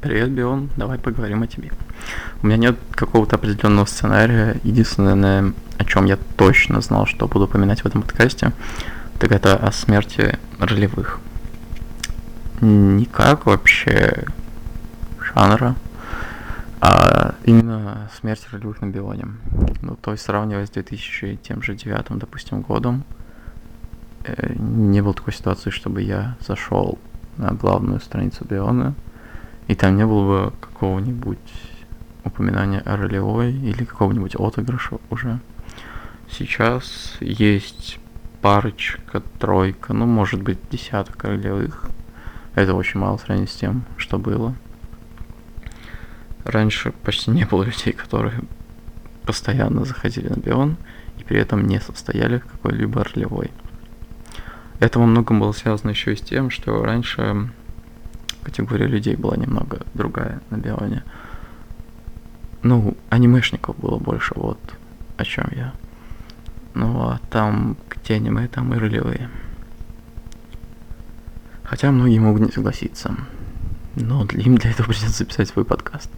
Привет, Бион, давай поговорим о тебе. У меня нет какого-то определенного сценария. Единственное, о чем я точно знал, что буду упоминать в этом подкасте, так это о смерти ролевых. Никак вообще жанра, а именно смерть ролевых на Бионе. Ну, то есть сравнивая с 2000 тем же девятым, допустим, годом, э, не было такой ситуации, чтобы я зашел на главную страницу Биона, и там не было бы какого-нибудь упоминания о ролевой или какого-нибудь отыгрыша уже. Сейчас есть парочка, тройка, ну, может быть, десяток ролевых. Это очень мало сравнить с тем, что было. Раньше почти не было людей, которые постоянно заходили на бион и при этом не состояли в какой-либо ролевой. Это во многом было связано еще и с тем, что раньше категория людей была немного другая на Бионе. Ну, анимешников было больше, вот о чем я. Ну, а там, где аниме, там и ролевые. Хотя многие могут не согласиться. Но им для этого придется записать свой подкаст.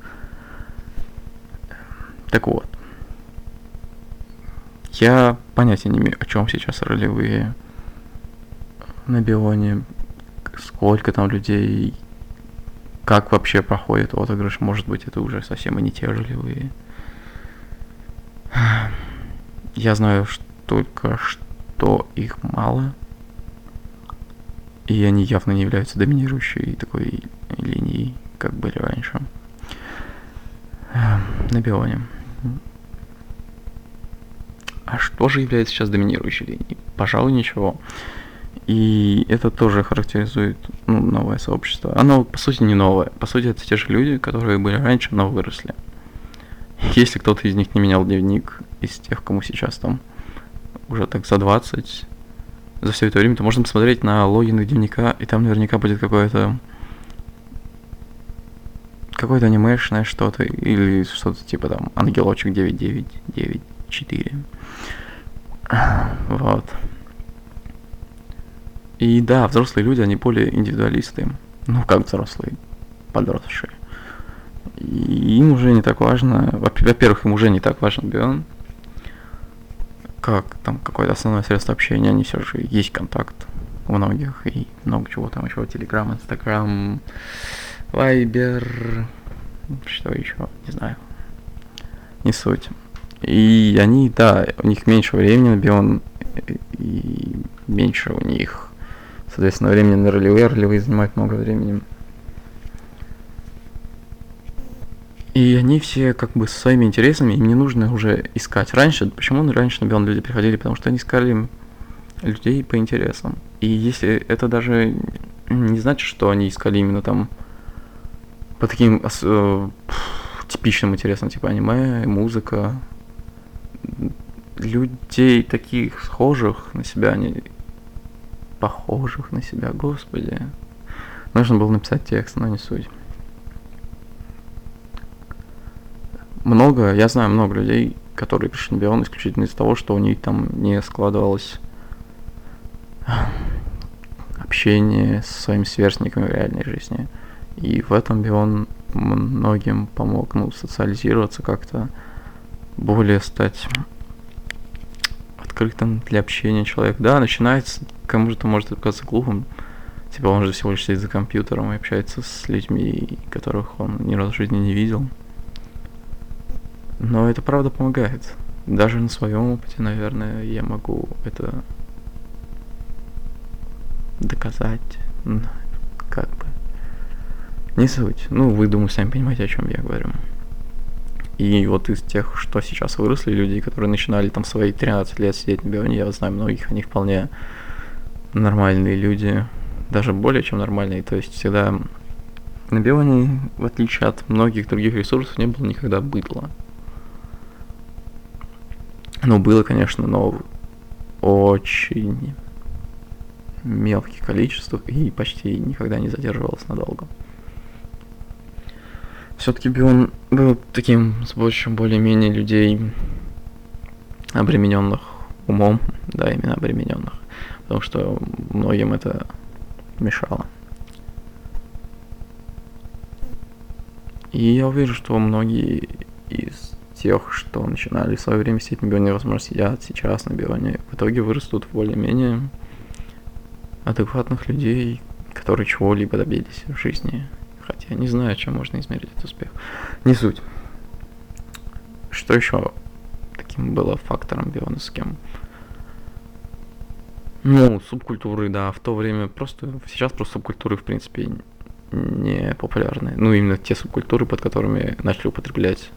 Так вот. Я понятия не имею, о чем сейчас ролевые на Бионе, сколько там людей, как вообще проходит отыгрыш, может быть, это уже совсем не те ролевые. Я знаю только, что их мало, и они явно не являются доминирующей такой линией, как были раньше. На Бионе. А что же является сейчас доминирующей линией? Пожалуй, ничего. И это тоже характеризует ну, новое сообщество. Оно, по сути, не новое. По сути, это те же люди, которые были раньше, но выросли. Если кто-то из них не менял дневник, из тех, кому сейчас там уже так за 20, за все это время, то можно посмотреть на логин дневника, и там наверняка будет какое-то какое-то анимешное что-то, или что-то типа там ангелочек 9994. Вот. И да, взрослые люди, они более индивидуалисты. Ну, как взрослые, подросшие. И им уже не так важно, во-первых, им уже не так важен бион, как там какое-то основное средство общения, они все же есть контакт у многих, и много чего там еще, Телеграм, Инстаграм, Вайбер, что еще, не знаю, не суть. И они, да, у них меньше времени на бион, и меньше у них Соответственно, времени на ролевые, ролевые занимают много времени. И они все как бы со своими интересами, им не нужно уже искать. Раньше, почему раньше на Бион люди приходили? Потому что они искали людей по интересам. И если это даже не значит, что они искали именно там по таким э, типичным интересам, типа аниме, музыка. Людей таких схожих на себя они похожих на себя, господи. Нужно было написать текст, но не суть. Много, я знаю много людей, которые пришли на Бион исключительно из-за того, что у них там не складывалось общение с своими сверстниками в реальной жизни. И в этом Бион многим помог, ну, социализироваться как-то, более стать открытым для общения человек. Да, начинается, кому-то может показаться глупым. Типа он же всего лишь сидит за компьютером и общается с людьми, которых он ни разу в жизни не видел. Но это правда помогает. Даже на своем опыте, наверное, я могу это доказать. Как бы. Не суть. Ну, вы, думаю, сами понимаете, о чем я говорю. И вот из тех, что сейчас выросли, люди, которые начинали там свои 13 лет сидеть на бионе, я знаю многих, они вполне нормальные люди, даже более чем нормальные. То есть всегда на бионе, в отличие от многих других ресурсов, не было никогда быдла. Ну, было, конечно, но очень мелких количествах и почти никогда не задерживалось надолго. Все-таки Бион был таким с большим более-менее людей, обремененных умом, да, именно обремененных, потому что многим это мешало. И я уверен, что многие из тех, что начинали в свое время сидеть на бионе, возможно, сидят сейчас на бионе, в итоге вырастут более-менее адекватных людей, которые чего-либо добились в жизни. Хотя не знаю, чем можно измерить этот успех. Не суть. Что еще таким было фактором бионовским? Ну, субкультуры, да, в то время просто, сейчас просто субкультуры, в принципе, не популярны. Ну, именно те субкультуры, под которыми начали употреблять,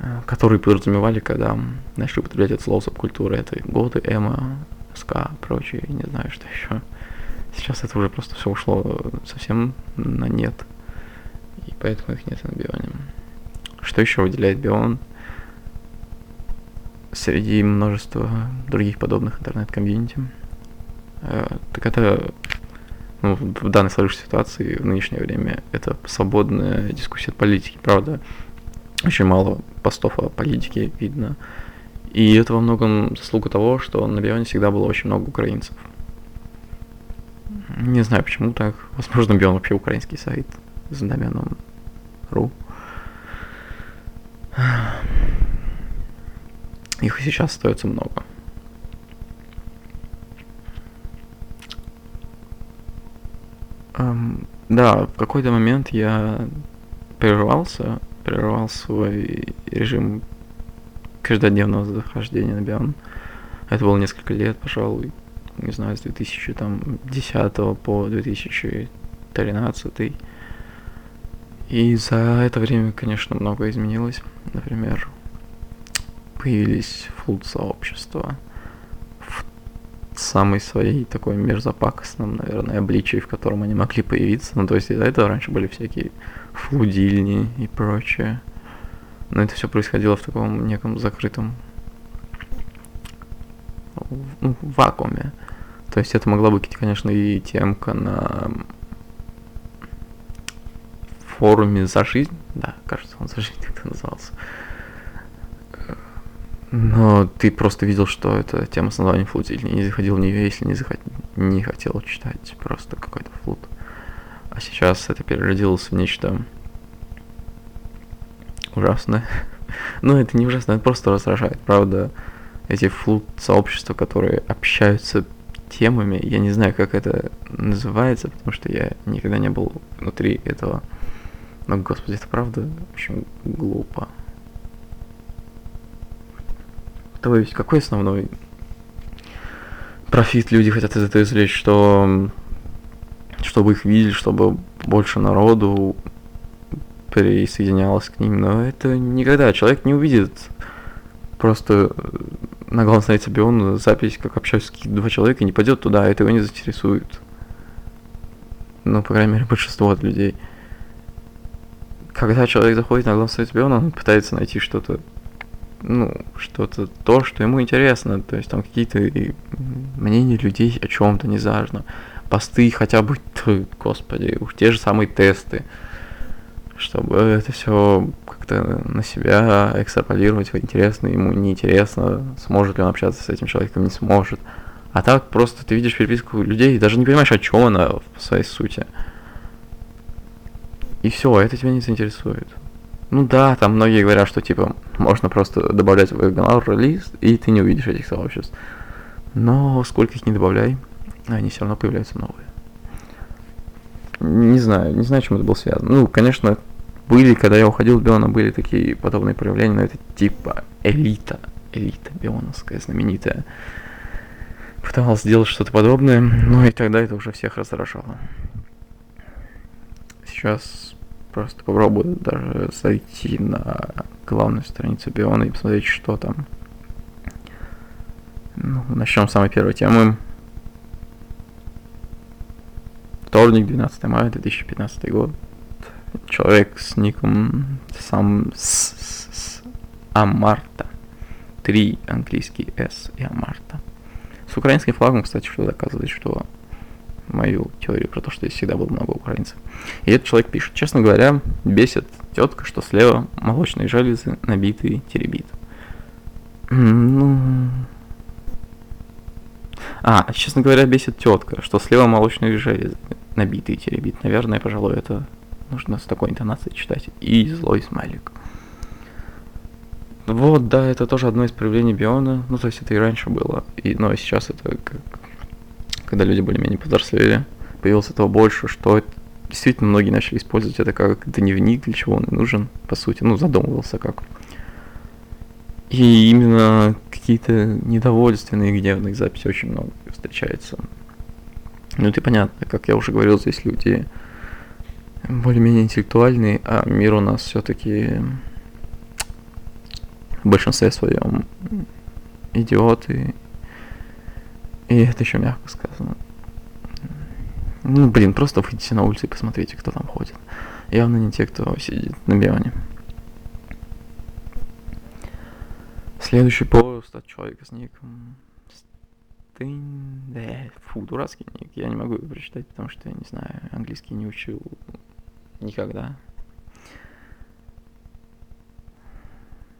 э, которые подразумевали, когда начали употреблять это слово субкультуры, это годы, эмо, ска, прочее, не знаю, что еще. Сейчас это уже просто все ушло совсем на нет. И поэтому их нет на бионе. Что еще выделяет бион? Среди множества других подобных интернет-комьюнити. Э, так это ну, в данной сложившейся ситуации, в нынешнее время, это свободная дискуссия от политики, правда. Очень мало постов о политике видно. И это во многом заслуга того, что на Бионе всегда было очень много украинцев. Не знаю почему так. Возможно, Бион вообще украинский сайт с доменом ру. Их сейчас остается много. Um, да, в какой-то момент я прервался, прервал свой режим каждодневного захождения на Бион. Это было несколько лет, пожалуй, не знаю, с 2010 по 2013. И за это время, конечно, многое изменилось. Например, появились флуд-сообщества в самой своей такой мерзопакостном, наверное, обличии, в котором они могли появиться. Ну, то есть из-за этого раньше были всякие флудильни и прочее. Но это все происходило в таком неком закрытом ну, вакууме. То есть это могла быть, конечно, и темка на форуме «За жизнь». Да, кажется, он «За жизнь» как-то назывался. Но ты просто видел, что это тема с названием флут, или не заходил в нее, если не, захот... не хотел читать просто какой-то флут. А сейчас это переродилось в нечто ужасное. Но это не ужасно, это просто раздражает. Правда, эти флут-сообщества, которые общаются темами. Я не знаю, как это называется, потому что я никогда не был внутри этого. Но, господи, это правда очень глупо. То есть, какой основной профит люди хотят из этого извлечь, что чтобы их видели, чтобы больше народу присоединялось к ним, но это никогда человек не увидит просто на главном странице Бион запись, как общаются два человека, не пойдет туда, а это его не заинтересует. Ну, по крайней мере, большинство от людей. Когда человек заходит на главный страницу Бион, он пытается найти что-то, ну, что-то то, что ему интересно. То есть там какие-то мнения людей о чем-то, не знаю, посты хотя бы, господи, уж те же самые тесты чтобы это все как-то на себя экстраполировать, интересно ему, неинтересно, сможет ли он общаться с этим человеком, не сможет. А так просто ты видишь переписку людей и даже не понимаешь, о чем она в своей сути. И все, это тебя не заинтересует. Ну да, там многие говорят, что типа можно просто добавлять в игнор лист, и ты не увидишь этих сообществ. Но сколько их не добавляй, они все равно появляются новые. Не знаю, не знаю, чем это было связано. Ну, конечно, были, когда я уходил в Биона, были такие подобные проявления, но это типа элита, элита бионовская, знаменитая. Пыталась сделать что-то подобное, но и тогда это уже всех раздражало. Сейчас просто попробую даже зайти на главную страницу Биона и посмотреть, что там. Ну, начнем с самой первой темы. Вторник, 12 мая 2015 год. Человек с ником сам с, с, с Амарта. Три английские S и Амарта. С украинским флагом, кстати, что доказывает, что мою теорию про то, что здесь всегда было много украинцев. И этот человек пишет, честно говоря, бесит тетка, что слева молочные железы набитые теребит. Ну, а, честно говоря, бесит тетка, что слева молочные железы набитые теребит. Наверное, пожалуй, это нужно с такой интонацией читать. И злой смайлик. Вот, да, это тоже одно из проявлений биона. Ну, то есть это и раньше было. И, но сейчас это как... Когда люди более-менее повзрослели, появилось этого больше, что действительно многие начали использовать это как дневник, для чего он нужен, по сути. Ну, задумывался как. И именно какие-то недовольственные гневные записи очень много встречается. Ну, это понятно, как я уже говорил, здесь люди более-менее интеллектуальные, а мир у нас все-таки в большинстве своем идиоты. И это еще мягко сказано. Ну, блин, просто выйдите на улицу и посмотрите, кто там ходит. Явно не те, кто сидит на бионе. Следующий пост от человека с ником Стейн... Да, фу, дурацкий ник. Я не могу его прочитать, потому что я не знаю, английский не учил никогда.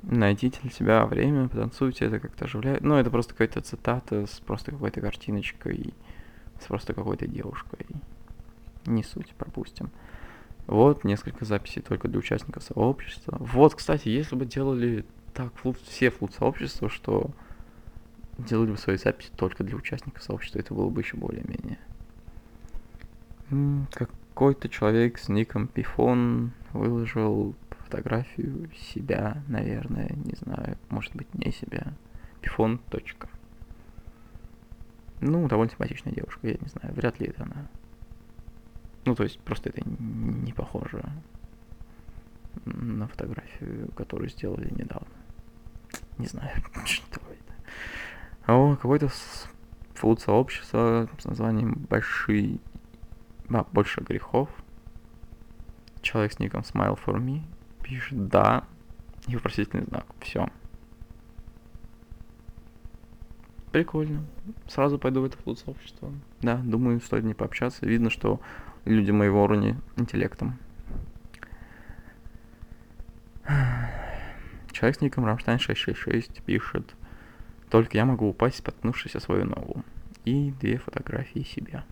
Найдите для себя время, потанцуйте, это как-то оживляет. Ну, это просто какая-то цитата с просто какой-то картиночкой, с просто какой-то девушкой. Не суть, пропустим. Вот несколько записей только для участников сообщества. Вот, кстати, если бы делали так флут, все флут сообщества, что делали бы свои записи только для участников сообщества, это было бы еще более-менее. Какой-то человек с ником Пифон выложил фотографию себя, наверное, не знаю, может быть не себя. Пифон. Ну, довольно симпатичная девушка, я не знаю, вряд ли это она. Ну, то есть просто это не похоже на фотографию, которую сделали недавно. Не знаю, что это. А какой-то фуд сообщество с названием Большие... А, Больше грехов. Человек с ником Smile for Me пишет «да» и вопросительный знак. Все. Прикольно. Сразу пойду в это сообщество. Да, думаю, стоит не пообщаться. Видно, что люди моего уровня интеллектом. Человек с ником Рамштайн 666 пишет «Только я могу упасть, споткнувшись о свою ногу». И две фотографии себя.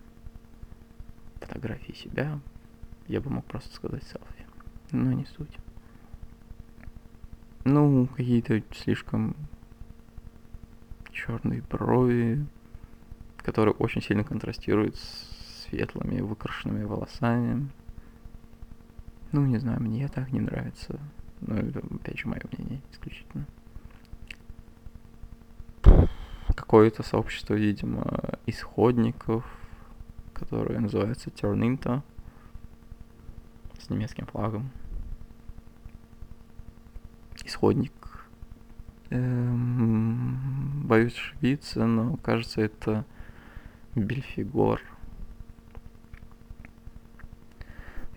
Фотографии себя. Я бы мог просто сказать селфи. Но не суть. Ну, какие-то слишком черные брови, которые очень сильно контрастируют с светлыми выкрашенными волосами. Ну, не знаю, мне так не нравится. Но это, опять же, мое мнение исключительно. Какое-то сообщество, видимо, исходников, которое называется Тернинта, с немецким флагом исходник. Эм, боюсь ошибиться, но кажется это Бельфигор.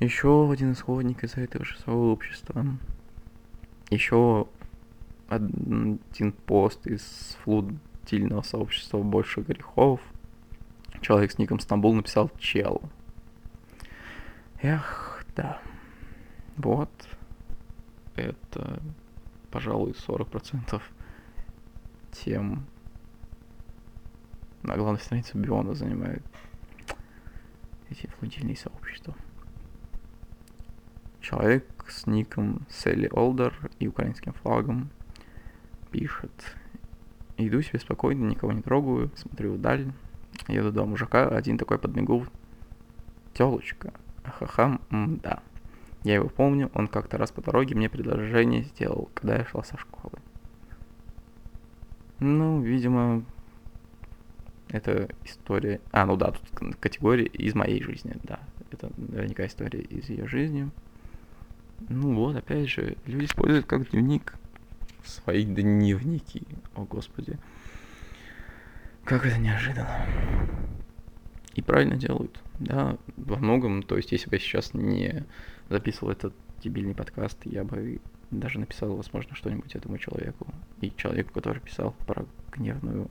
Еще один исходник из этого же сообщества. Еще один пост из флудильного сообщества «Больше грехов». Человек с ником Стамбул написал «Чел». Эх, да. Вот. Это пожалуй, 40% тем на главной странице Биона занимают эти флотильные сообщества. Человек с ником Селли Олдер и украинским флагом пишет. Иду себе спокойно, никого не трогаю, смотрю вдаль. Еду до мужика, один такой подмигул. Телочка. Ахаха, да. Я его помню, он как-то раз по дороге мне предложение сделал, когда я шла со школы. Ну, видимо, это история... А, ну да, тут категория из моей жизни, да. Это наверняка история из ее жизни. Ну вот, опять же, люди используют как дневник свои дневники. О, Господи. Как это неожиданно. И правильно делают, да, во многом. То есть, если бы я сейчас не записывал этот дебильный подкаст, я бы даже написал, возможно, что-нибудь этому человеку. И человеку, который писал про гневную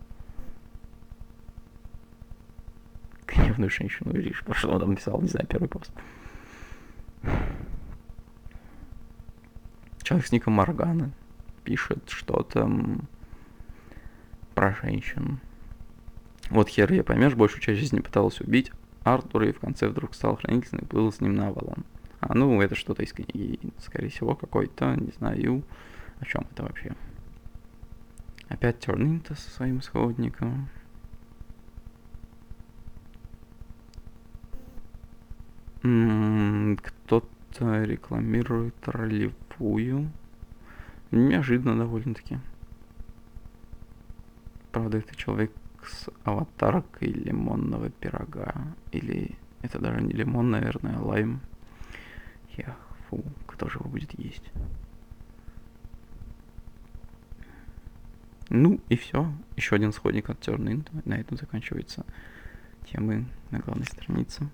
гневную женщину или что он там писал, не знаю, первый пост. Человек с ником Моргана пишет что-то про женщин. Вот хер я поймешь, большую часть жизни пыталась убить Артура и в конце вдруг стал хранительным и плыл с ним на Авалон. А, ну, это что-то из книги, скорее всего, какой-то, не знаю, о чем это вообще. Опять Тернинта со своим исходником. Кто-то рекламирует ролевую. Неожиданно довольно-таки. Правда, это человек с аватаркой лимонного пирога. Или это даже не лимон, наверное, а лайм. Я, фу, кто же его будет есть? Ну и все. Еще один сходник от Turn На этом заканчивается темы на главной странице.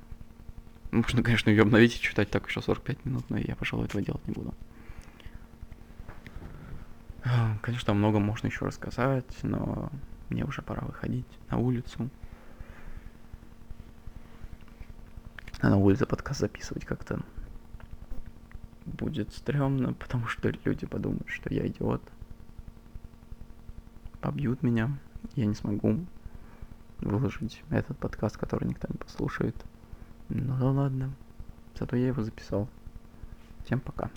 Можно, конечно, ее обновить и читать так еще 45 минут, но я, пожалуй, этого делать не буду. Конечно, много можно еще рассказать, но мне уже пора выходить на улицу. А на улице подкаст записывать как-то будет стрёмно, потому что люди подумают, что я идиот. Побьют меня, я не смогу выложить этот подкаст, который никто не послушает. Ну да ладно. Зато я его записал. Всем пока.